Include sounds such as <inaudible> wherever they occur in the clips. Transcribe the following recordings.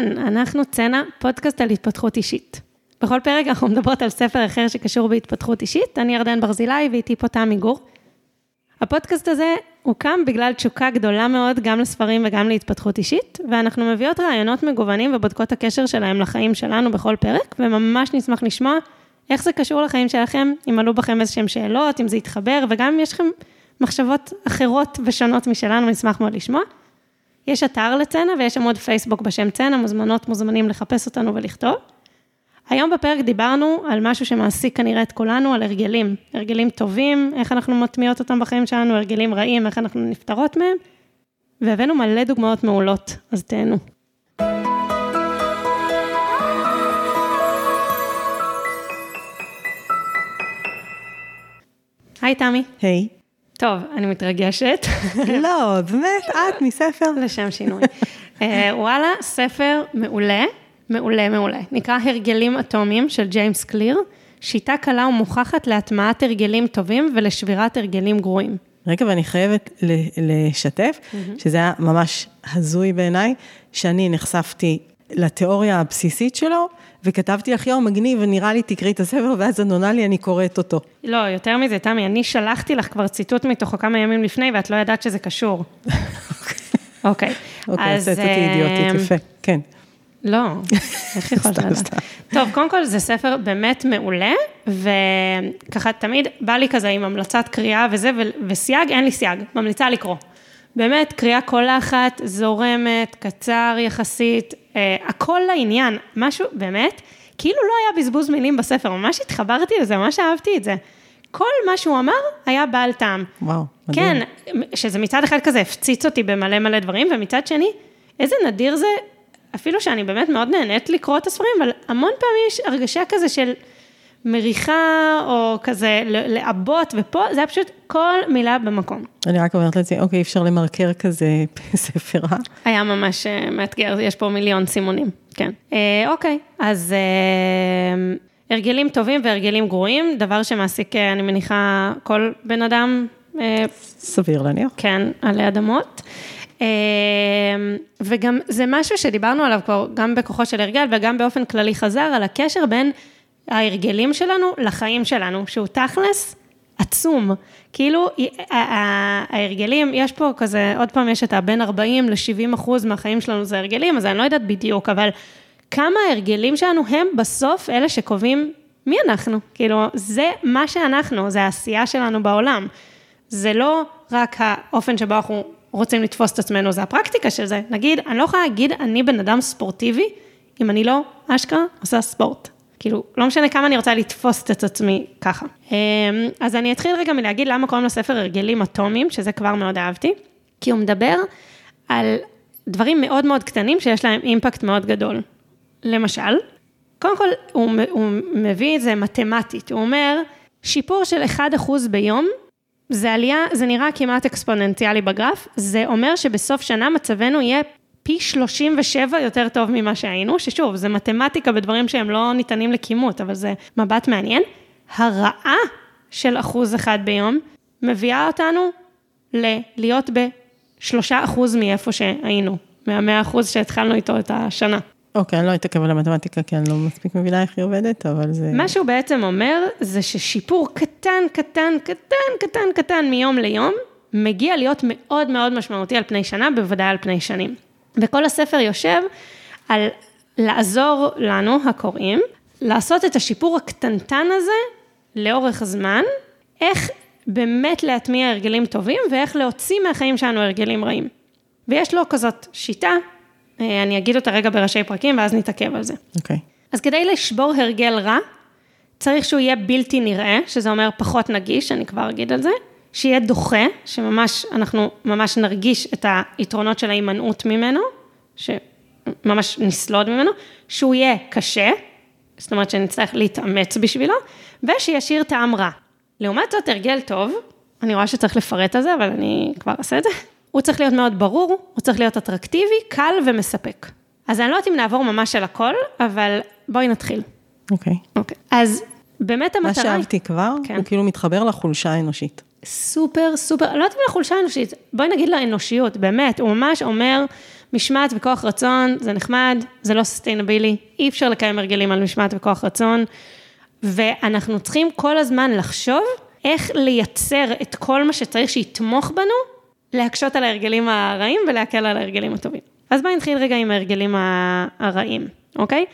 אהלן, אנחנו צנע, פודקאסט על התפתחות אישית. בכל פרק אנחנו מדברות על ספר אחר שקשור בהתפתחות אישית, אני ירדן ברזילי ואיתי פה תמי גור. הפודקאסט הזה הוקם בגלל תשוקה גדולה מאוד גם לספרים וגם להתפתחות אישית, ואנחנו מביאות רעיונות מגוונים ובודקות הקשר שלהם לחיים שלנו בכל פרק, וממש נשמח לשמוע איך זה קשור לחיים שלכם, אם עלו בכם איזשהם שאלות, אם זה יתחבר, וגם אם יש לכם מחשבות אחרות ושונות משלנו, נשמח מאוד לשמוע. יש אתר לצנע ויש עמוד פייסבוק בשם צנע, מוזמנות, מוזמנים לחפש אותנו ולכתוב. היום בפרק דיברנו על משהו שמעסיק כנראה את כולנו, על הרגלים. הרגלים טובים, איך אנחנו מטמיעות אותם בחיים שלנו, הרגלים רעים, איך אנחנו נפטרות מהם, והבאנו מלא דוגמאות מעולות, אז תהנו. היי תמי. היי. טוב, אני מתרגשת. לא, באמת, את מספר. לשם שינוי. אה, וואלה, ספר מעולה, מעולה, מעולה. נקרא הרגלים אטומיים של ג'יימס קליר, שיטה קלה ומוכחת להטמעת הרגלים טובים ולשבירת הרגלים גרועים. רגע, ואני חייבת לשתף, שזה היה ממש הזוי בעיניי, שאני נחשפתי לתיאוריה הבסיסית שלו, וכתבתי לך יום מגניב, ונראה לי תקראי את הספר, ואז את עונה לי, אני קוראת אותו. לא, יותר מזה, תמי, אני שלחתי לך כבר ציטוט מתוכו כמה ימים לפני, ואת לא ידעת שזה קשור. <laughs> אוקיי. אוקיי, עשית אותי אידיוטית, אה, יפה, כן. לא, איך <laughs> יכולת לדעת? טוב, קודם כל זה ספר באמת מעולה, וככה תמיד בא לי כזה עם המלצת קריאה וזה, וסייג, אין לי סייג, ממליצה לקרוא. באמת, קריאה קולחת, זורמת, קצר יחסית, אה, הכל לעניין, משהו, באמת, כאילו לא היה בזבוז מילים בספר, ממש התחברתי לזה, ממש אהבתי את זה. כל מה שהוא אמר היה בעל טעם. וואו, מדהים. כן, שזה מצד אחד כזה הפציץ אותי במלא מלא דברים, ומצד שני, איזה נדיר זה, אפילו שאני באמת מאוד נהנית לקרוא את הספרים, אבל המון פעמים יש הרגשה כזה של מריחה, או כזה לעבות, ופה זה היה פשוט כל מילה במקום. אני רק אומרת לעצמי, אוקיי, אפשר למרקר כזה <laughs> ספר, אה? היה ממש אה, מאתגר, יש פה מיליון סימונים, כן. אה, אוקיי, אז אה, הרגלים טובים והרגלים גרועים, דבר שמעסיק, אה, אני מניחה, כל בן אדם, אה, סביר להניח. כן, עלי אדמות. וגם זה משהו שדיברנו עליו כבר, גם בכוחו של הרגל וגם באופן כללי חזר, על הקשר בין ההרגלים שלנו לחיים שלנו, שהוא תכלס עצום. כאילו, ההרגלים, יש פה כזה, עוד פעם יש את הבין 40 ל-70 אחוז מהחיים שלנו זה הרגלים, אז אני לא יודעת בדיוק, אבל כמה ההרגלים שלנו הם בסוף אלה שקובעים מי אנחנו. כאילו, זה מה שאנחנו, זה העשייה שלנו בעולם. זה לא רק האופן שבו אנחנו רוצים לתפוס את עצמנו, זה הפרקטיקה של זה. נגיד, אני לא יכולה להגיד, אני בן אדם ספורטיבי, אם אני לא, אשכרה, עושה ספורט. כאילו, לא משנה כמה אני רוצה לתפוס את עצמי ככה. אמ, אז אני אתחיל רגע מלהגיד למה קוראים לספר הרגלים אטומיים, שזה כבר מאוד אהבתי, כי הוא מדבר על דברים מאוד מאוד קטנים שיש להם אימפקט מאוד גדול. למשל, קודם כל, הוא, הוא מביא את זה מתמטית, הוא אומר, שיפור של 1% ביום, זה עלייה, זה נראה כמעט אקספוננציאלי בגרף, זה אומר שבסוף שנה מצבנו יהיה פי 37 יותר טוב ממה שהיינו, ששוב, זה מתמטיקה בדברים שהם לא ניתנים לכימות, אבל זה מבט מעניין. הרעה של אחוז אחד ביום מביאה אותנו ל- להיות בשלושה אחוז מאיפה שהיינו, מהמאה אחוז שהתחלנו איתו את השנה. אוקיי, אני לא אתעכב על המתמטיקה, כי אני לא מספיק מבינה איך היא עובדת, אבל זה... מה שהוא בעצם אומר, זה ששיפור קטן, קטן, קטן, קטן, קטן מיום ליום, מגיע להיות מאוד מאוד משמעותי על פני שנה, בוודאי על פני שנים. וכל הספר יושב על לעזור לנו, הקוראים, לעשות את השיפור הקטנטן הזה לאורך זמן, איך באמת להטמיע הרגלים טובים ואיך להוציא מהחיים שלנו הרגלים רעים. ויש לו כזאת שיטה, אה, אני אגיד אותה רגע בראשי פרקים ואז נתעכב על זה. אוקיי. אז כדי לשבור הרגל רע, צריך שהוא יהיה בלתי נראה, שזה אומר פחות נגיש, אני כבר אגיד על זה, שיהיה דוחה, שממש, אנחנו ממש נרגיש את היתרונות של ההימנעות ממנו, שממש נסלוד ממנו, שהוא יהיה קשה, זאת אומרת שנצטרך להתאמץ בשבילו, ושישאיר טעם רע. לעומת זאת, הרגל טוב, אני רואה שצריך לפרט על זה, אבל אני כבר אעשה את זה. הוא צריך להיות מאוד ברור, הוא צריך להיות אטרקטיבי, קל ומספק. אז אני לא יודעת אם נעבור ממש על הכל, אבל בואי נתחיל. אוקיי. אוקיי. אז באמת מה המטרה היא... שאהבתי כבר, כן. הוא כאילו מתחבר לחולשה האנושית. סופר, סופר, לא יודעת אם לחולשה האנושית, בואי נגיד לאנושיות, באמת, הוא ממש אומר, משמעת וכוח רצון זה נחמד, זה לא סוסטיינבילי, אי אפשר לקיים הרגלים על משמעת וכוח רצון, ואנחנו צריכים כל הזמן לחשוב איך לייצר את כל מה שצריך שיתמוך בנו, להקשות על ההרגלים הרעים ולהקל על ההרגלים הטובים. אז בואי נתחיל רגע עם ההרגלים הרעים, אוקיי?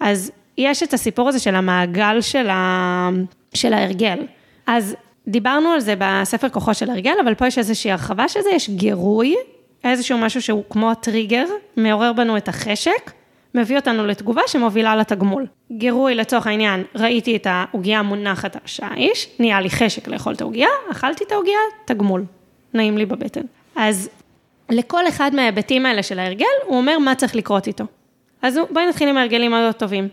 אז יש את הסיפור הזה של המעגל של, ה... של ההרגל. אז דיברנו על זה בספר כוחו של הרגל, אבל פה יש איזושהי הרחבה של זה, יש גירוי, איזשהו משהו שהוא כמו הטריגר, מעורר בנו את החשק, מביא אותנו לתגובה שמובילה לתגמול. גירוי לצורך העניין, ראיתי את העוגיה מונחת על שיש, נהיה לי חשק לאכול את העוגיה, אכלתי את העוגיה, תגמול. נעים לי בבטן. אז לכל אחד מההיבטים האלה של ההרגל, הוא אומר מה צריך לקרות איתו. אז בואי נתחיל עם ההרגלים מאוד טובים.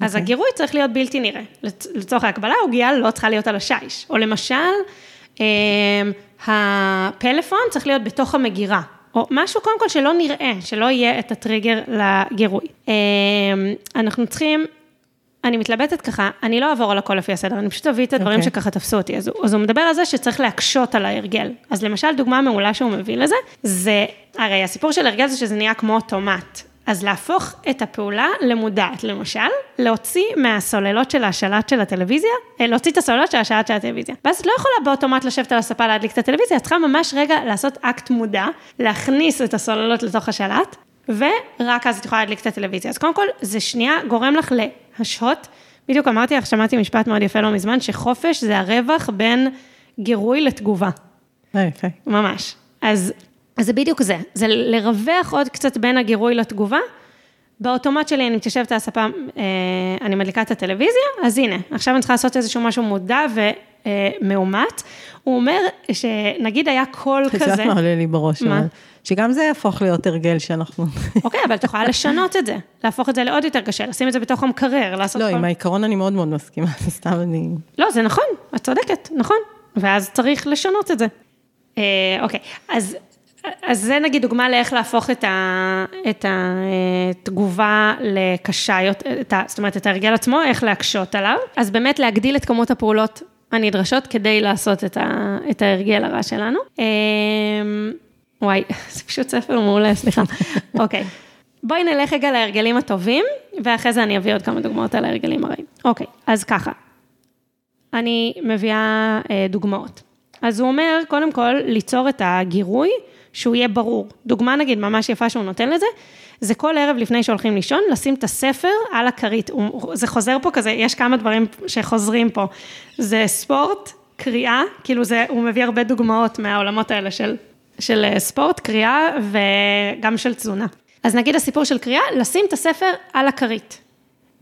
אז אוקיי. הגירוי צריך להיות בלתי נראה. לצורך ההקבלה, העוגיה לא צריכה להיות על השיש. או למשל, אה, הפלאפון צריך להיות בתוך המגירה. או משהו קודם כל שלא נראה, שלא יהיה את הטריגר לגירוי. אה, אנחנו צריכים, אני מתלבטת ככה, אני לא אעבור על הכל לפי הסדר, אני פשוט אביא את הדברים okay. אוקיי. שככה תפסו אותי. אז, אז הוא מדבר על זה שצריך להקשות על ההרגל. אז למשל, דוגמה מעולה שהוא מביא לזה, זה, הרי הסיפור של הרגל זה שזה נהיה כמו אוטומט. אז להפוך את הפעולה למודעת, למשל, להוציא מהסוללות של השלט של הטלוויזיה, אה, להוציא את הסוללות של השלט של הטלוויזיה. ואז את לא יכולה באוטומט לשבת על הספה להדליק את הטלוויזיה, את צריכה ממש רגע לעשות אקט מודע, להכניס את הסוללות לתוך השלט, ורק אז את יכולה להדליק את הטלוויזיה. אז קודם כל, זה שנייה גורם לך להשהות. בדיוק אמרתי לך, שמעתי משפט מאוד יפה לא מזמן, שחופש זה הרווח בין גירוי לתגובה. אה, יפה. ממש. אז אז זה בדיוק זה, זה לרווח עוד קצת בין הגירוי לתגובה. באוטומט שלי אני מתיישבת על הספה, אה, אני מדליקה את הטלוויזיה, אז הנה, עכשיו אני צריכה לעשות איזשהו משהו מודע ומאומת. הוא אומר שנגיד היה קול כזה. זה מעלה לי בראש. מה? שגם זה יהפוך להיות הרגל שאנחנו... אוקיי, אבל את יכולה לשנות את זה, להפוך את זה לעוד יותר קשה, לשים את זה בתוך המקרר, לעשות... לא, עם העיקרון אני מאוד מאוד מסכימה, סתם אני... לא, זה נכון, את צודקת, נכון. ואז צריך לשנות את זה. אה, אוקיי, אז אז זה נגיד דוגמה לאיך להפוך את, ה, את התגובה לקשה יותר, זאת אומרת, את ההרגל עצמו, איך להקשות עליו. אז באמת להגדיל את כמות הפעולות הנדרשות כדי לעשות את, ה, את ההרגל הרע שלנו. אמ, וואי, <laughs> זה פשוט ספר מעולה, סליחה. <laughs> אוקיי. בואי נלך רגע להרגלים הטובים, ואחרי זה אני אביא עוד כמה דוגמאות על ההרגלים הרעים. אוקיי, אז ככה, אני מביאה אה, דוגמאות. אז הוא אומר, קודם כל, ליצור את הגירוי שהוא יהיה ברור. דוגמה נגיד ממש יפה שהוא נותן לזה, זה כל ערב לפני שהולכים לישון, לשים את הספר על הכרית. זה חוזר פה כזה, יש כמה דברים שחוזרים פה. זה ספורט, קריאה, כאילו זה, הוא מביא הרבה דוגמאות מהעולמות האלה של, של אה, ספורט, קריאה וגם של תזונה. אז נגיד הסיפור של קריאה, לשים את הספר על הכרית.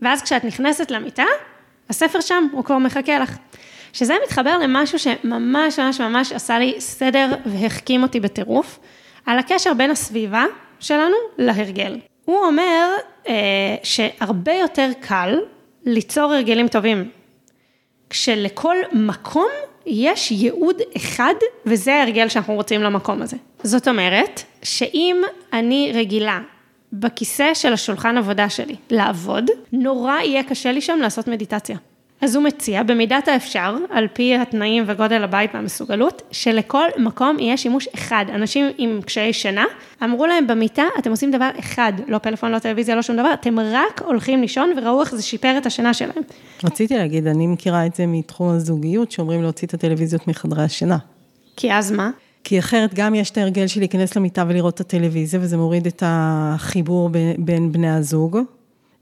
ואז כשאת נכנסת למיטה, הספר שם, הוא כבר מחכה לך. שזה מתחבר למשהו שממש ממש ממש עשה לי סדר והחכים אותי בטירוף, על הקשר בין הסביבה שלנו להרגל. הוא אומר אה, שהרבה יותר קל ליצור הרגלים טובים, כשלכל מקום יש ייעוד אחד, וזה ההרגל שאנחנו רוצים למקום הזה. זאת אומרת, שאם אני רגילה בכיסא של השולחן עבודה שלי לעבוד, נורא יהיה קשה לי שם לעשות מדיטציה. אז הוא מציע, במידת האפשר, על פי התנאים וגודל הבית והמסוגלות, שלכל מקום יהיה שימוש אחד. אנשים עם קשיי שינה, אמרו להם במיטה, אתם עושים דבר אחד, לא פלאפון, לא טלוויזיה, לא שום דבר, אתם רק הולכים לישון וראו איך זה שיפר את השינה שלהם. רציתי להגיד, אני מכירה את זה מתחום הזוגיות, שאומרים להוציא את הטלוויזיות מחדרי השינה. כי אז מה? כי אחרת גם יש את ההרגל של להיכנס למיטה ולראות את הטלוויזיה, וזה מוריד את החיבור בין בני הזוג.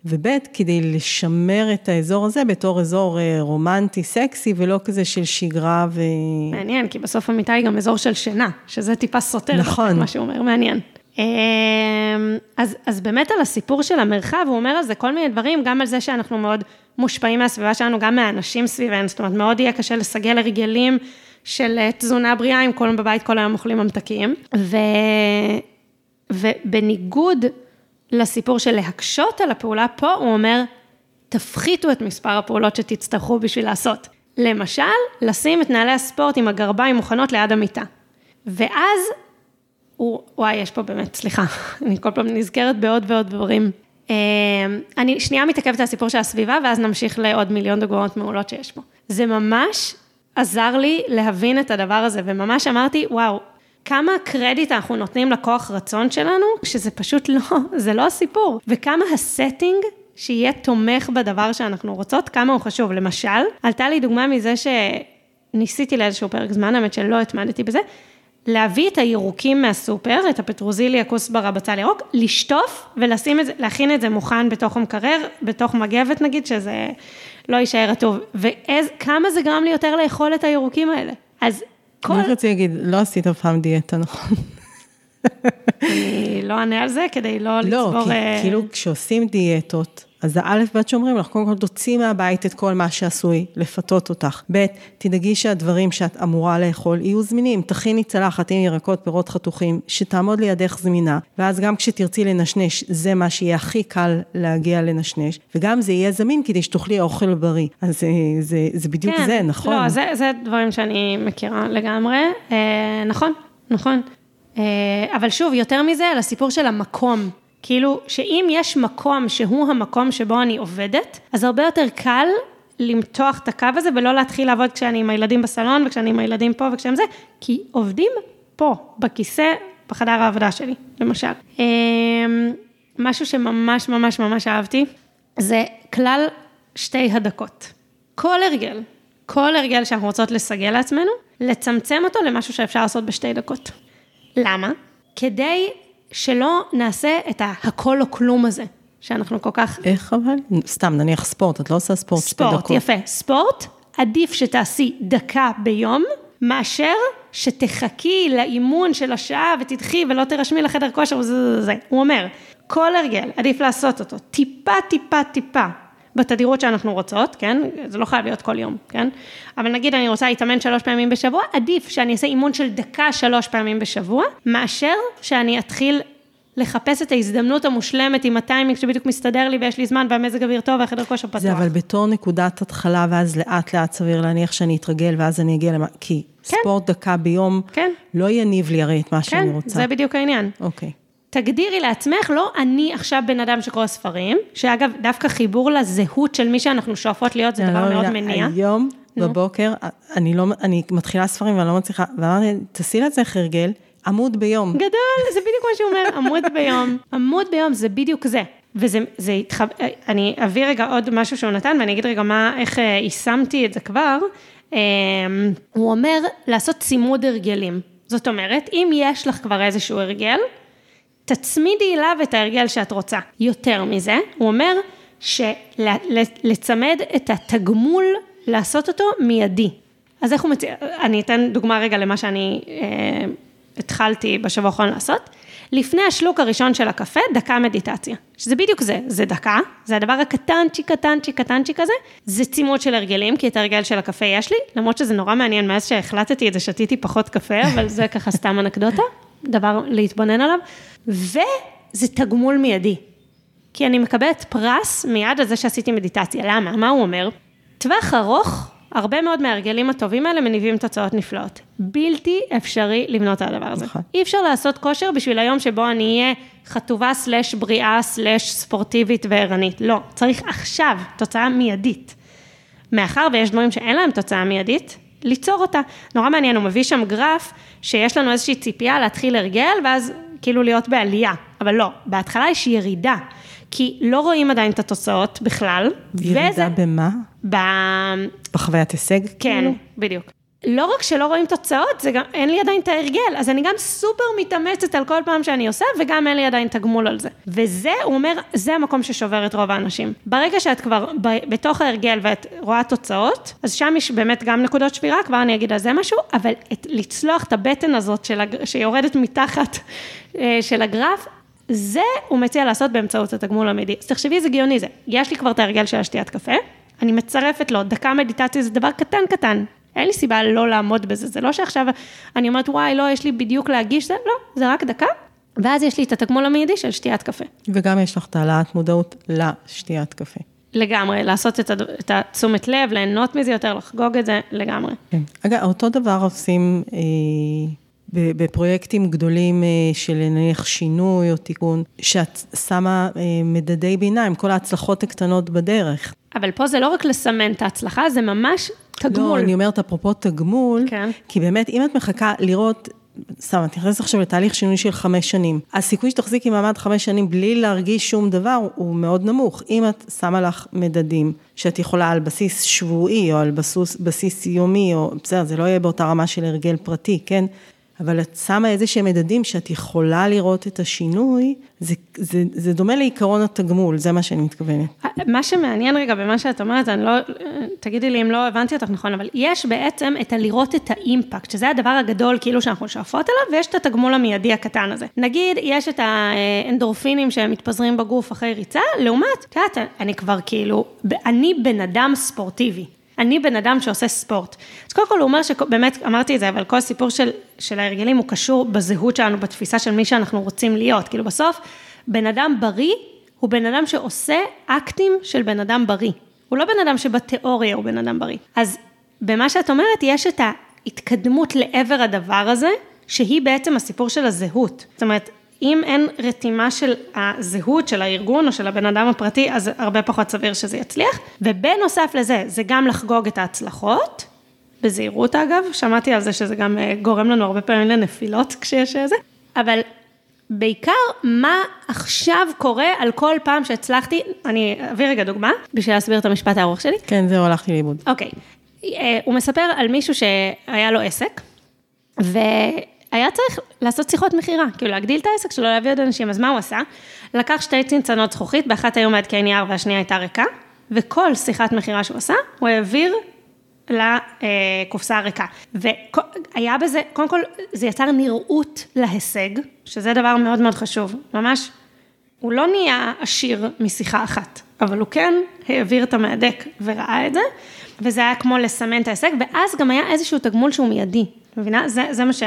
וב', כדי לשמר את האזור הזה בתור אזור אה, רומנטי, סקסי, ולא כזה של שגרה ו... מעניין, כי בסוף המיטה היא גם אזור של שינה, שזה טיפה סותר. נכון. מה שהוא אומר, מעניין. אמ, אז, אז באמת על הסיפור של המרחב, הוא אומר על זה כל מיני דברים, גם על זה שאנחנו מאוד מושפעים מהסביבה שלנו, גם מהאנשים סביבנו, זאת אומרת, מאוד יהיה קשה לסגל הרגלים של אה, תזונה בריאה, אם כולם בבית כל היום אוכלים ממתקים. ו... ובניגוד לסיפור של להקשות על הפעולה, פה הוא אומר, תפחיתו את מספר הפעולות שתצטרכו בשביל לעשות. למשל, לשים את נעלי הספורט עם הגרביים מוכנות ליד המיטה. ואז, הוא, וואי, יש פה באמת, סליחה, <laughs> אני כל פעם נזכרת בעוד ועוד דברים. אה, אני שנייה מתעכבת על הסיפור של הסביבה, ואז נמשיך לעוד מיליון דוגמאות מעולות שיש פה. זה ממש עזר לי להבין את הדבר הזה, וממש אמרתי, וואו, כמה קרדיט אנחנו נותנים לכוח רצון שלנו, שזה פשוט לא, <laughs> זה לא הסיפור. וכמה ה setting שיהיה תומך בדבר שאנחנו רוצות, כמה הוא חשוב. למשל, עלתה לי דוגמה מזה שניסיתי לאיזשהו פרק זמן, האמת שלא התמדתי בזה, להביא את הירוקים מהסופר, את הפטרוזיליה, כוסברה, בצל ירוק, לשטוף ולשים את זה, להכין את זה מוכן בתוך המקרר, בתוך מגבת נגיד, שזה לא יישאר רטוב. וכמה זה גרם לי יותר לאכול את הירוקים האלה. אז כל... אני רציתי להגיד, לא עשית אף פעם דיאטה, נכון? אני לא אענה על זה כדי לא לצבור... לא, כי אה, כאילו כשעושים דיאטות, אז האלף בית שאומרים לך, קודם כל תוציא מהבית את כל מה שעשוי לפתות אותך. ב', תדאגי שהדברים שאת אמורה לאכול יהיו זמינים. תכיני צלחת עם ירקות, פירות חתוכים, שתעמוד לידך זמינה, ואז גם כשתרצי לנשנש, זה מה שיהיה הכי קל להגיע לנשנש, וגם זה יהיה זמין כדי שתאכלי אוכל בריא. אז זה, זה, זה בדיוק כן, זה, נכון? לא, זה, זה דברים שאני מכירה לגמרי. אה, נכון, נכון. אה, אבל שוב, יותר מזה, על הסיפור של המקום. כאילו, שאם יש מקום שהוא המקום שבו אני עובדת, אז הרבה יותר קל למתוח את הקו הזה ולא להתחיל לעבוד כשאני עם הילדים בסלון וכשאני עם הילדים פה וכשהם זה, כי עובדים פה, בכיסא, בחדר העבודה שלי, למשל. אמ, משהו שממש ממש ממש אהבתי, זה כלל שתי הדקות. כל הרגל, כל הרגל שאנחנו רוצות לסגל לעצמנו, לצמצם אותו למשהו שאפשר לעשות בשתי דקות. למה? כדי שלא נעשה את ההכל או כלום הזה, שאנחנו כל כך... איך אבל? סתם, נניח ספורט, את לא עושה ספורט, שתי דקות. ספורט, יפה. ספורט, עדיף שתעשי דקה ביום, מאשר שתחכי לאימון של השעה ותדחי ולא תירשמי לחדר כושר וזה זה זה. הוא אומר, כל הרגל, עדיף לעשות אותו, טיפה, טיפה, טיפה, בתדירות שאנחנו רוצות, כן? זה לא חייב להיות כל יום, כן? אבל נגיד אני רוצה להתאמן שלוש פעמים בשבוע, עדיף שאני אעשה אימון של דקה שלוש פעמים בשבוע, מאשר שאני אתחיל לחפש את ההזדמנות המושלמת עם הטיימינג שבדיוק מסתדר לי ויש לי זמן והמזג אוויר טוב והחדר כושר פתוח. זה אבל בתור נקודת התחלה ואז לאט לאט סביר להניח שאני אתרגל ואז אני אגיע למה, כי כן. ספורט דקה ביום כן. לא יניב לי הרי את מה כן, שאני רוצה. כן, זה בדיוק העניין. אוקיי. תגדירי לעצמך, לא אני עכשיו בן אדם שקורא ספרים, שאגב, דווקא חיבור לזהות של מי שאנחנו שואפות להיות, זה דבר לא מאוד מניע. היום בבוקר, אני לא, אני מתחילה ספרים ואני לא מצליחה, ואמרתי, תעשי לעצמך הרגל, עמוד ביום. גדול, זה בדיוק מה שהוא אומר, עמוד ביום. עמוד ביום זה בדיוק זה. וזה, זה התחב... אני אביא רגע עוד משהו שהוא נתן, ואני אגיד רגע מה, איך אה, יישמתי את זה כבר. אמ, הוא אומר לעשות צימוד הרגלים. זאת אומרת, אם יש לך כבר איזשהו הרגל, תצמידי אליו את ההרגל שאת רוצה. יותר מזה, הוא אומר שלצמד את התגמול, לעשות אותו מיידי. אז איך הוא מציע, אני אתן דוגמה רגע למה שאני אה, התחלתי בשבוע האחרון לעשות. לפני השלוק הראשון של הקפה, דקה מדיטציה. שזה בדיוק זה, זה דקה, זה הדבר הקטנצ'יק, קטנצ'יק, קטנצ'יק הזה, זה צימוד של הרגלים, כי את הרגל של הקפה יש לי, למרות שזה נורא מעניין, מאז שהחלטתי את זה, שתיתי פחות קפה, אבל זה ככה סתם אנקדוטה, דבר להתבונן עליו. וזה תגמול מיידי. כי אני מקבלת פרס מיד על זה שעשיתי מדיטציה. למה? מה הוא אומר? טווח ארוך, הרבה מאוד מההרגלים הטובים האלה מניבים תוצאות נפלאות. בלתי אפשרי לבנות על הדבר הזה. נכון. אי אפשר לעשות כושר בשביל היום שבו אני אהיה חטובה סלש בריאה סלש ספורטיבית וערנית. לא, צריך עכשיו תוצאה מיידית. מאחר ויש דברים שאין להם תוצאה מיידית, ליצור אותה. נורא מעניין, הוא מביא שם גרף שיש לנו איזושהי ציפייה להתחיל הרגל, ואז כאילו להיות בעלייה, אבל לא, בהתחלה יש ירידה, כי לא רואים עדיין את התוצאות בכלל. ירידה וזה... במה? ב... בחוויית הישג? כן, כאילו? בדיוק. לא רק שלא רואים תוצאות, זה גם, אין לי עדיין את ההרגל, אז אני גם סופר מתאמצת על כל פעם שאני עושה, וגם אין לי עדיין תגמול על זה. וזה, הוא אומר, זה המקום ששובר את רוב האנשים. ברגע שאת כבר ב, בתוך ההרגל ואת רואה תוצאות, אז שם יש באמת גם נקודות שבירה, כבר אני אגיד על זה משהו, אבל את, לצלוח את הבטן הזאת של, שיורדת מתחת אה, של הגרף, זה הוא מציע לעשות באמצעות התגמול המידי. אז תחשבי איזה גאוני זה. יש לי כבר את ההרגל של השתיית קפה, אני מצרפת לו, דקה מדיטציה זה דבר קטן קטן, אין לי סיבה לא לעמוד בזה, זה לא שעכשיו אני אומרת, וואי, לא, יש לי בדיוק להגיש זה, לא, זה רק דקה, ואז יש לי את התגמול המיידי של שתיית קפה. וגם יש לך את העלאת מודעות לשתיית קפה. לגמרי, לעשות את, את התשומת לב, ליהנות מזה יותר, לחגוג את זה, לגמרי. כן. אגב, אותו דבר עושים אה, בפרויקטים גדולים אה, של נניח שינוי או תיקון, שאת שמה אה, מדדי ביניים, כל ההצלחות הקטנות בדרך. אבל פה זה לא רק לסמן את ההצלחה, זה ממש תגמול. לא, אני אומרת, אפרופו תגמול, כן. כי באמת, אם את מחכה לראות סתם, את נכנסת עכשיו לתהליך שינוי של חמש שנים. הסיכוי שתחזיקי מעמד חמש שנים בלי להרגיש שום דבר הוא מאוד נמוך. אם את שמה לך מדדים שאת יכולה על בסיס שבועי או על בסיס, בסיס יומי, או בסדר, זה לא יהיה באותה רמה של הרגל פרטי, כן? אבל את שמה איזה שהם מדדים שאת יכולה לראות את השינוי, זה, זה, זה דומה לעיקרון התגמול, זה מה שאני מתכוונת. מה שמעניין רגע במה שאת אומרת, אני לא, תגידי לי אם לא הבנתי אותך נכון, אבל יש בעצם את הלראות את האימפקט, שזה הדבר הגדול כאילו שאנחנו שואפות אליו, ויש את התגמול המיידי הקטן הזה. נגיד, יש את האנדורפינים שהם מתפזרים בגוף אחרי ריצה, לעומת, את יודעת, אני כבר כאילו, אני בן אדם ספורטיבי. אני בן אדם שעושה ספורט. אז קודם כל הוא אומר שבאמת, אמרתי את זה, אבל כל הסיפור של, של ההרגלים הוא קשור בזהות שלנו, בתפיסה של מי שאנחנו רוצים להיות. כאילו בסוף, בן אדם בריא הוא בן אדם שעושה אקטים של בן אדם בריא. הוא לא בן אדם שבתיאוריה הוא בן אדם בריא. אז במה שאת אומרת, יש את ההתקדמות לעבר הדבר הזה, שהיא בעצם הסיפור של הזהות. זאת אומרת, אם אין רתימה של הזהות של הארגון או של הבן אדם הפרטי, אז הרבה פחות סביר שזה יצליח. ובנוסף לזה, זה גם לחגוג את ההצלחות, בזהירות אגב, שמעתי על זה שזה גם אה, גורם לנו הרבה פעמים לנפילות כשיש איזה, אבל בעיקר מה עכשיו קורה על כל פעם שהצלחתי, אני אביא רגע דוגמה, בשביל להסביר את המשפט הארוך שלי. כן, זהו, הלכתי לאיבוד. אוקיי, אה, הוא מספר על מישהו שהיה לו עסק, ו... היה צריך לעשות שיחות מכירה, כאילו להגדיל את העסק שלו, להביא עוד אנשים, אז מה הוא עשה? לקח שתי צנצנות זכוכית, באחת היו מעדכי נייר והשנייה הייתה ריקה, וכל שיחת מכירה שהוא עשה, הוא העביר לקופסה הריקה. והיה בזה, קודם כל, זה יצר נראות להישג, שזה דבר מאוד מאוד חשוב, ממש, הוא לא נהיה עשיר משיחה אחת, אבל הוא כן העביר את המהדק וראה את זה, וזה היה כמו לסמן את ההישג, ואז גם היה איזשהו תגמול שהוא מיידי, מבינה? זה, זה מה ש...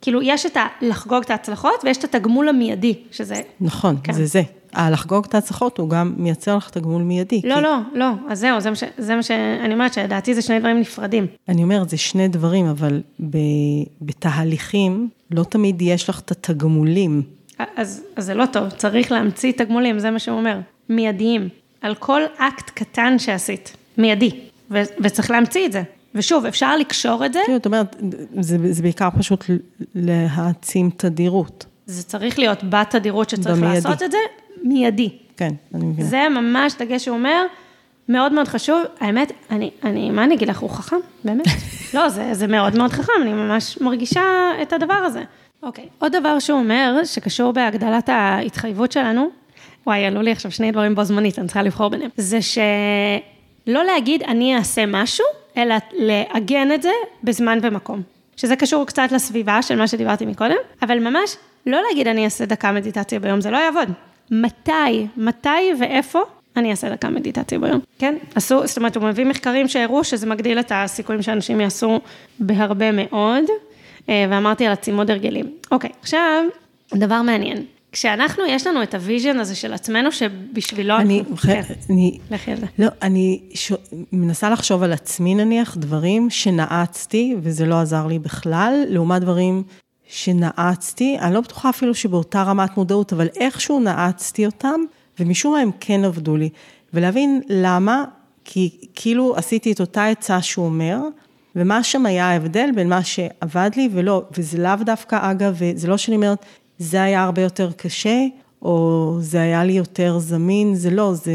כאילו, יש את ה... לחגוג את ההצלחות, ויש את התגמול המיידי, שזה... נכון, כן. זה זה. הלחגוג את ההצלחות, הוא גם מייצר לך תגמול מיידי. לא, כי... לא, לא, אז זהו, זה מה, ש... זה מה שאני אומרת, שלדעתי זה שני דברים נפרדים. אני אומרת, זה שני דברים, אבל ב... בתהליכים, לא תמיד יש לך את התגמולים. אז, אז זה לא טוב, צריך להמציא תגמולים, זה מה שהוא אומר. מיידיים. על כל אקט קטן שעשית, מיידי. ו... וצריך להמציא את זה. ושוב, אפשר לקשור את זה. כן, זאת אומרת, זה, זה בעיקר פשוט להעצים תדירות. זה צריך להיות בתדירות שצריך במיידי. לעשות את זה, מיידי. כן, אני מבינה. זה ממש דגש שהוא אומר, מאוד מאוד חשוב. האמת, אני, אני, מה אני אגיד לך, הוא חכם, באמת. <laughs> לא, זה, זה מאוד מאוד חכם, אני ממש מרגישה את הדבר הזה. אוקיי, עוד דבר שהוא אומר, שקשור בהגדלת ההתחייבות שלנו, וואי, עלו לי עכשיו שני דברים בו זמנית, אני צריכה לבחור ביניהם, זה שלא להגיד, אני אעשה משהו, אלא לעגן את זה בזמן ומקום. שזה קשור קצת לסביבה של מה שדיברתי מקודם, אבל ממש לא להגיד אני אעשה דקה מדיטציה ביום, זה לא יעבוד. מתי, מתי ואיפה אני אעשה דקה מדיטציה ביום, כן? עשו, זאת אומרת, הוא מביא מחקרים שהראו שזה מגדיל את הסיכויים שאנשים יעשו בהרבה מאוד, אה, ואמרתי על הצימוד הרגלים. אוקיי, עכשיו, דבר מעניין. כשאנחנו, יש לנו את ה vision הזה של עצמנו, שבשבילו אני, אנחנו... כן, אני... לכי על זה. לא, אני ש... מנסה לחשוב על עצמי נניח, דברים שנעצתי, וזה לא עזר לי בכלל, לעומת דברים שנעצתי, אני לא בטוחה אפילו שבאותה רמת מודעות, אבל איכשהו נעצתי אותם, ומשום מה הם כן עבדו לי. ולהבין למה, כי כאילו עשיתי את אותה עצה שהוא אומר, ומה שם היה ההבדל בין מה שעבד לי ולא, וזה לאו דווקא, אגב, וזה לא שאני אומרת, זה היה הרבה יותר קשה, או זה היה לי יותר זמין, זה לא, זה...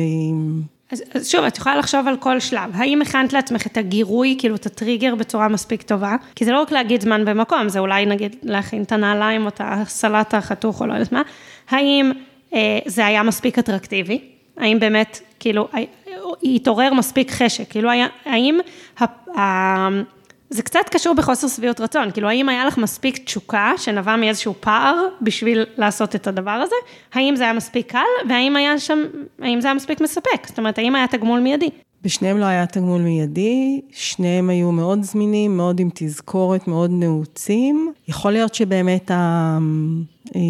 אז, אז שוב, את יכולה לחשוב על כל שלב. האם הכנת לעצמך את הגירוי, כאילו את הטריגר בצורה מספיק טובה? כי זה לא רק להגיד זמן במקום, זה אולי נגיד להכין את הנעליים או את הסלט החתוך או לא יודעת מה. האם אה, זה היה מספיק אטרקטיבי? האם באמת, כאילו, התעורר מספיק חשק? כאילו, היה, האם... ה, זה קצת קשור בחוסר שביעות רצון, כאילו האם היה לך מספיק תשוקה שנבע מאיזשהו פער בשביל לעשות את הדבר הזה? האם זה היה מספיק קל, והאם היה שם, האם זה היה מספיק מספק? זאת אומרת, האם היה תגמול מיידי? בשניהם לא היה תגמול מיידי, שניהם היו מאוד זמינים, מאוד עם תזכורת, מאוד נעוצים. יכול להיות שבאמת ה... אה,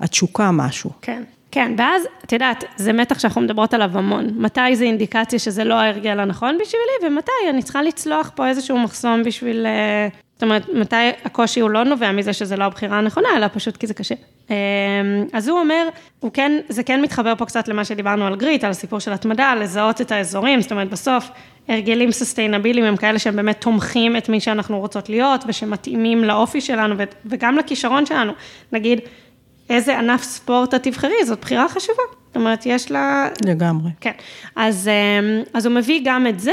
התשוקה משהו. כן. כן, ואז, את יודעת, זה מתח שאנחנו מדברות עליו המון. מתי זה אינדיקציה שזה לא ההרגל הנכון בשבילי, ומתי אני צריכה לצלוח פה איזשהו מחסום בשביל, אה, זאת אומרת, מתי הקושי הוא לא נובע מזה שזה לא הבחירה הנכונה, אלא פשוט כי זה קשה. אמ, אז הוא אומר, הוא כן, זה כן מתחבר פה קצת למה שדיברנו על גריט, על הסיפור של התמדה, לזהות את האזורים, זאת אומרת, בסוף, הרגלים סוסטיינביליים הם כאלה שהם באמת תומכים את מי שאנחנו רוצות להיות, ושמתאימים לאופי שלנו וגם לכישרון שלנו. נגיד, איזה ענף ספורט את תבחרי, זאת בחירה חשובה. זאת אומרת, יש לה... לגמרי. כן. אז, אמ, אז הוא מביא גם את זה,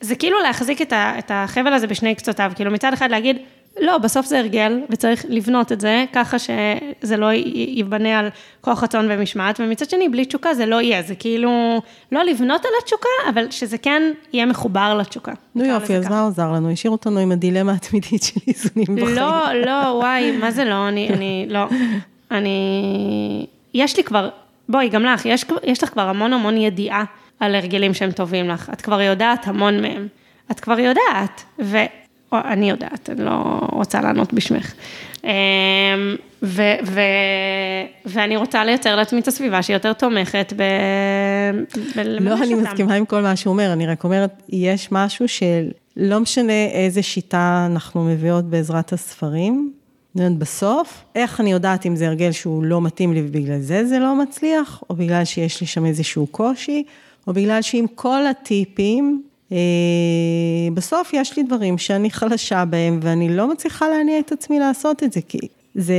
זה כאילו להחזיק את, ה, את החבל הזה בשני קצותיו, כאילו מצד אחד להגיד, לא, בסוף זה הרגל, וצריך לבנות את זה, ככה שזה לא ייבנה על כוח רצון ומשמעת, ומצד שני, בלי תשוקה זה לא יהיה, זה כאילו, לא לבנות על התשוקה, אבל שזה כן יהיה מחובר לתשוקה. נו יופי, אז מה עוזר לנו? השאיר אותנו עם הדילמה התמידית של איזונים בחיים. לא, לא, וואי, מה זה לא, אני, אני, לא, אני, יש לי כבר, בואי, גם לך, יש, יש לך כבר המון המון ידיעה על הרגלים שהם טובים לך, את כבר יודעת המון מהם, את כבר יודעת, ו... או, אני יודעת, אני לא רוצה לענות בשמך. אמ, ו, ו, ואני רוצה לייצר לעצמי את הסביבה שהיא יותר תומכת ב... לא, אני מסכימה עם כל מה שהוא אומר, אני רק אומרת, יש משהו שלא משנה איזה שיטה אנחנו מביאות בעזרת הספרים, בסוף, איך אני יודעת אם זה הרגל שהוא לא מתאים לי ובגלל זה זה לא מצליח, או בגלל שיש לי שם איזשהו קושי, או בגלל שעם כל הטיפים, אה, בסוף יש לי דברים שאני חלשה בהם, ואני לא מצליחה להניע את עצמי לעשות את זה, כי זה,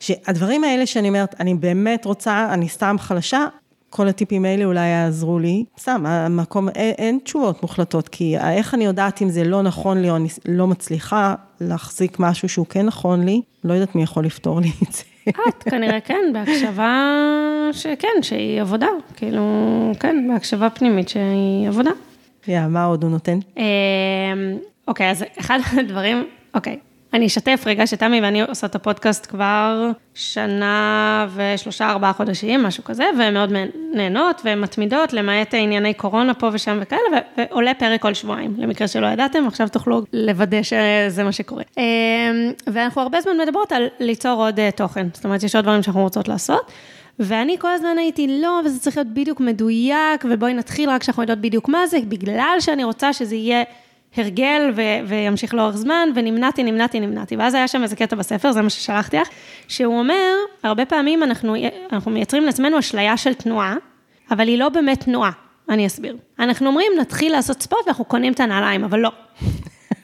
שהדברים האלה שאני אומרת, אני באמת רוצה, אני סתם חלשה, כל הטיפים האלה אולי יעזרו לי. סתם, המקום, אין, אין תשובות מוחלטות, כי איך אני יודעת אם זה לא נכון לי או אני לא מצליחה להחזיק משהו שהוא כן נכון לי, לא יודעת מי יכול לפתור לי את זה. את כנראה כן, בהקשבה שכן, שהיא עבודה, כאילו, כן, בהקשבה פנימית שהיא עבודה. יא, מה עוד הוא נותן? אמ, אוקיי, אז אחד הדברים, אוקיי, אני אשתף רגע שתמי ואני עושה את הפודקאסט כבר שנה ושלושה, ארבעה חודשים, משהו כזה, והן מאוד נהנות ומתמידות, למעט ענייני קורונה פה ושם וכאלה, ועולה פרק כל שבועיים, למקרה שלא ידעתם, עכשיו תוכלו לוודא שזה מה שקורה. אמ, ואנחנו הרבה זמן מדברות על ליצור עוד אה, תוכן, זאת אומרת, יש עוד דברים שאנחנו רוצות לעשות. ואני כל הזמן הייתי, לא, וזה צריך להיות בדיוק מדויק, ובואי נתחיל רק כשאנחנו יודעות בדיוק מה זה, בגלל שאני רוצה שזה יהיה הרגל ו- וימשיך לאורך זמן, ונמנעתי, נמנעתי, נמנעתי. ואז היה שם איזה קטע בספר, זה מה ששלחתי לך, שהוא אומר, הרבה פעמים אנחנו, אנחנו מייצרים לעצמנו אשליה של תנועה, אבל היא לא באמת תנועה. אני אסביר. אנחנו אומרים, נתחיל לעשות ספורט ואנחנו קונים את הנעליים, אבל לא. <laughs>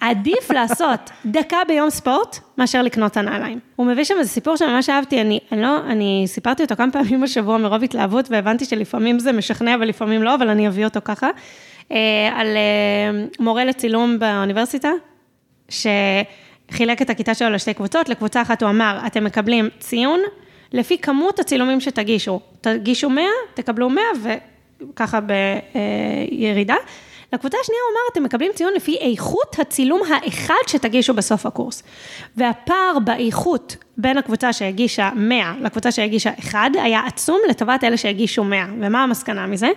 עדיף לעשות דקה ביום ספורט, מאשר לקנות את הנעליים. הוא מביא שם איזה סיפור שממש אהבתי, אני, אני לא, אני סיפרתי אותו כמה פעמים בשבוע מרוב התלהבות, והבנתי שלפעמים זה משכנע ולפעמים לא, אבל אני אביא אותו ככה. אה, על אה, מורה לצילום באוניברסיטה, שחילק את הכיתה שלו לשתי קבוצות, לקבוצה אחת הוא אמר, אתם מקבלים ציון לפי כמות הצילומים שתגישו. תגישו 100, תקבלו 100 וככה בירידה. לקבוצה השנייה הוא אמר, אתם מקבלים ציון לפי איכות הצילום האחד שתגישו בסוף הקורס. והפער באיכות בין הקבוצה שהגישה 100 לקבוצה שהגישה 1 היה עצום לטובת אלה שהגישו 100. ומה המסקנה מזה?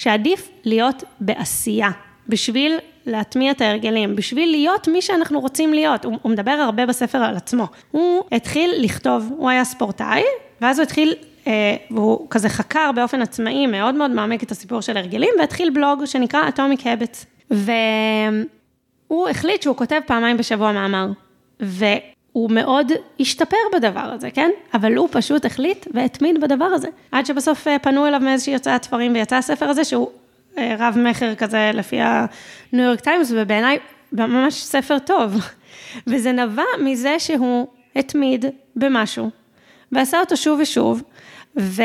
שעדיף להיות בעשייה, בשביל להטמיע את ההרגלים, בשביל להיות מי שאנחנו רוצים להיות. הוא, הוא מדבר הרבה בספר על עצמו. הוא התחיל לכתוב, הוא היה ספורטאי, ואז הוא התחיל, אה, והוא כזה חקר באופן עצמאי, מאוד מאוד מעמיק את הסיפור של הרגלים, והתחיל בלוג שנקרא Atomic Habits. והוא החליט שהוא כותב פעמיים בשבוע מאמר. הוא מאוד השתפר בדבר הזה, כן? אבל הוא פשוט החליט והתמיד בדבר הזה. עד שבסוף אה, פנו אליו מאיזושהי הוצאת ספרים ויצא הספר הזה, שהוא אה, רב מכר כזה לפי הניו יורק טיימס, ובעיניי ממש ספר טוב. <laughs> וזה נבע מזה שהוא התמיד במשהו, ועשה אותו שוב ושוב, ו...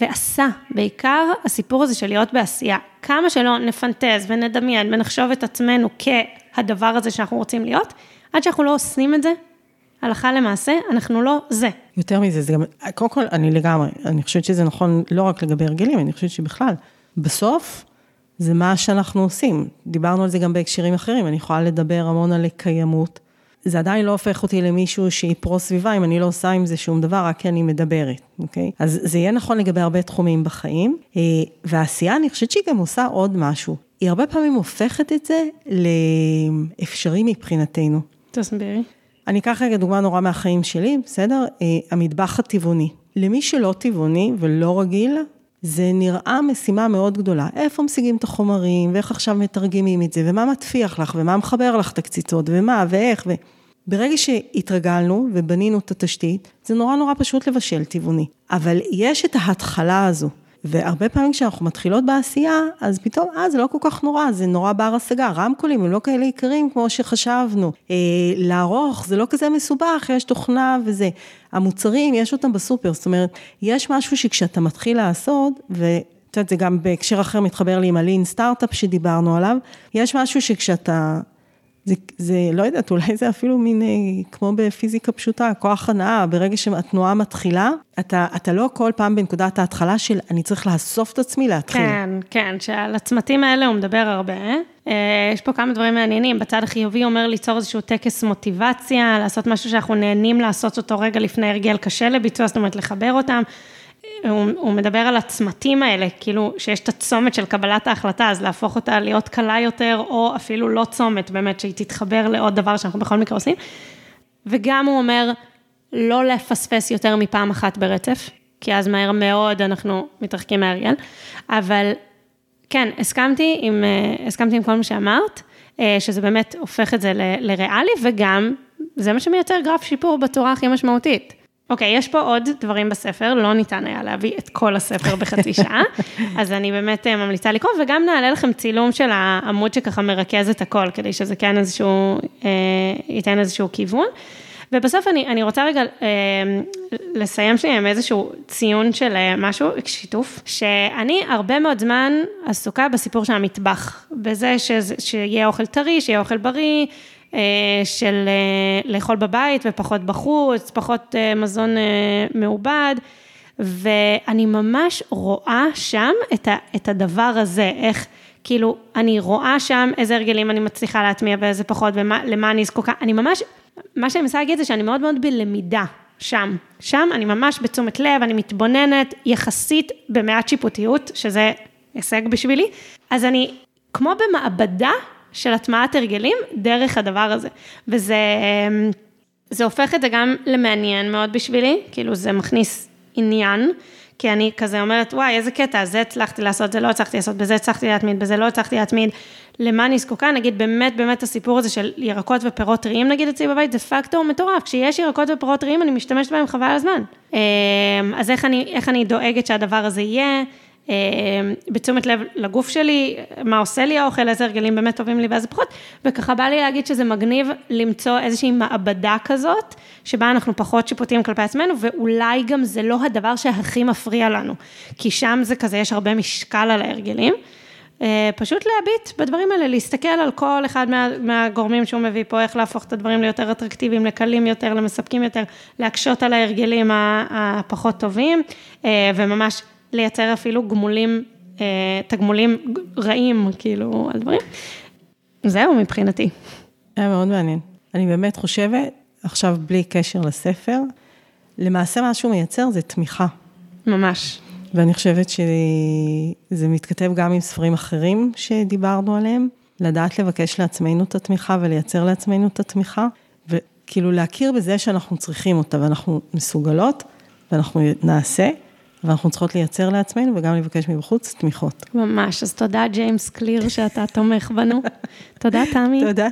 ועשה, בעיקר הסיפור הזה של להיות בעשייה. כמה שלא נפנטז ונדמיין ונחשוב את עצמנו כהדבר הזה שאנחנו רוצים להיות, עד שאנחנו לא עושים את זה, הלכה למעשה, אנחנו לא זה. יותר מזה, זה גם, קודם כל, אני לגמרי, אני חושבת שזה נכון לא רק לגבי הרגלים, אני חושבת שבכלל, בסוף, זה מה שאנחנו עושים. דיברנו על זה גם בהקשרים אחרים, אני יכולה לדבר המון על קיימות. זה עדיין לא הופך אותי למישהו שהיא פרו סביבה, אם אני לא עושה עם זה שום דבר, רק כי אני מדברת, אוקיי? אז זה יהיה נכון לגבי הרבה תחומים בחיים. אה, והעשייה, אני חושבת שהיא גם עושה עוד משהו. היא הרבה פעמים הופכת את זה לאפשרי מבחינתנו. תסבירי. אני אקח רגע דוגמה נורא מהחיים שלי, בסדר? אה, המטבח הטבעוני. למי שלא טבעוני ולא רגיל, זה נראה משימה מאוד גדולה. איפה משיגים את החומרים, ואיך עכשיו מתרגמים את זה, ומה מטפיח לך, ומה מחבר לך את הקציצות, ומה, ואיך, ו... ברגע שהתרגלנו ובנינו את התשתית, זה נורא נורא פשוט לבשל טבעוני. אבל יש את ההתחלה הזו. והרבה פעמים כשאנחנו מתחילות בעשייה, אז פתאום, אה, זה לא כל כך נורא, זה נורא בר השגה, רמקולים הם לא כאלה יקרים כמו שחשבנו. אה, לערוך, זה לא כזה מסובך, יש תוכנה וזה. המוצרים, יש אותם בסופר, זאת אומרת, יש משהו שכשאתה מתחיל לעשות, ו... את יודעת, זה גם בהקשר אחר מתחבר לי עם הלין סטארט-אפ שדיברנו עליו, יש משהו שכשאתה זה, זה, לא יודעת, אולי זה אפילו מין, אה, כמו בפיזיקה פשוטה, כוח הנאה, ברגע שהתנועה מתחילה, אתה, אתה לא כל פעם בנקודת ההתחלה של אני צריך לאסוף את עצמי להתחיל. כן, כן, שעל הצמתים האלה הוא מדבר הרבה. אה, יש פה כמה דברים מעניינים, בצד החיובי אומר ליצור איזשהו טקס מוטיבציה, לעשות משהו שאנחנו נהנים לעשות אותו רגע לפני הרגל קשה לביצוע, זאת אומרת לחבר אותם. הוא, הוא מדבר על הצמתים האלה, כאילו שיש את הצומת של קבלת ההחלטה, אז להפוך אותה להיות קלה יותר, או אפילו לא צומת, באמת, שהיא תתחבר לעוד דבר שאנחנו בכל מקרה עושים. וגם הוא אומר, לא לפספס יותר מפעם אחת ברצף, כי אז מהר מאוד אנחנו מתרחקים מהרגל, אבל כן, הסכמתי עם, אה, הסכמתי עם כל מה שאמרת, אה, שזה באמת הופך את זה לריאלי, וגם זה מה שמייצר גרף שיפור בצורה הכי משמעותית. אוקיי, okay, יש פה עוד דברים בספר, לא ניתן היה להביא את כל הספר בחצי <laughs> שעה, אז אני באמת אה, ממליצה לקרוא, וגם נעלה לכם צילום של העמוד שככה מרכז את הכל, כדי שזה כן איזשהו, אה, ייתן איזשהו כיוון. ובסוף אני, אני רוצה רגע אה, לסיים שלי עם איזשהו ציון של אה, משהו, שיתוף, שאני הרבה מאוד זמן עסוקה בסיפור של המטבח, בזה שזה, שיהיה אוכל טרי, שיהיה אוכל בריא, של אה, לאכול בבית ופחות בחוץ, פחות אה, מזון מעובד, ואני ממש רואה שם את הדבר הזה, איך, כאילו, אני רואה שם איזה הרגלים אני מצליחה להטמיע ואיזה פחות, ולמה אני זקוקה, אני ממש, מה שאני מנסה להגיד זה שאני מאוד מאוד בלמידה. שם, שם אני ממש בתשומת לב, אני מתבוננת יחסית במעט שיפוטיות, שזה הישג בשבילי, אז אני כמו במעבדה של הטמעת הרגלים דרך הדבר הזה. וזה זה הופך את זה גם למעניין מאוד בשבילי, כאילו זה מכניס עניין, כי אני כזה אומרת, וואי, איזה קטע, זה הצלחתי לעשות, זה לא הצלחתי לעשות, בזה הצלחתי להתמיד, בזה לא הצלחתי להתמיד. למה אני זקוקה? נגיד, באמת, באמת הסיפור הזה של ירקות ופירות טריים, נגיד אצלי בבית, זה פקטור מטורף. כשיש ירקות ופירות טריים, אני משתמשת בהם חבל הזמן. אמ, אז איך אני, איך אני דואגת שהדבר הזה יהיה? אה, בתשומת לב לגוף שלי, מה עושה לי האוכל, איזה הרגלים באמת טובים לי ואיזה פחות, וככה בא לי להגיד שזה מגניב למצוא איזושהי מעבדה כזאת, שבה אנחנו פחות שיפוטיים כלפי עצמנו, ואולי גם זה לא הדבר שהכי מפריע לנו, כי שם זה כזה, יש הרבה משקל על ההרגלים. אה, פשוט להביט בדברים האלה, להסתכל על כל אחד מה, מהגורמים שהוא מביא פה, איך להפוך את הדברים ליותר אטרקטיביים, לקלים יותר, למספקים יותר, להקשות על ההרגלים הפחות טובים, אה, וממש לייצר אפילו גמולים, אה, תגמולים רעים, כאילו, על דברים. זהו מבחינתי. היה מאוד מעניין. אני באמת חושבת, עכשיו בלי קשר לספר, למעשה מה שהוא מייצר זה תמיכה. ממש. ואני חושבת שזה מתכתב גם עם ספרים אחרים שדיברנו עליהם, לדעת לבקש לעצמנו את התמיכה ולייצר לעצמנו את התמיכה, וכאילו להכיר בזה שאנחנו צריכים אותה ואנחנו מסוגלות, ואנחנו נעשה. ואנחנו צריכות לייצר לעצמנו וגם לבקש מבחוץ תמיכות. ממש, אז תודה ג'יימס קליר שאתה תומך בנו. <laughs> תודה, תמי. תודה.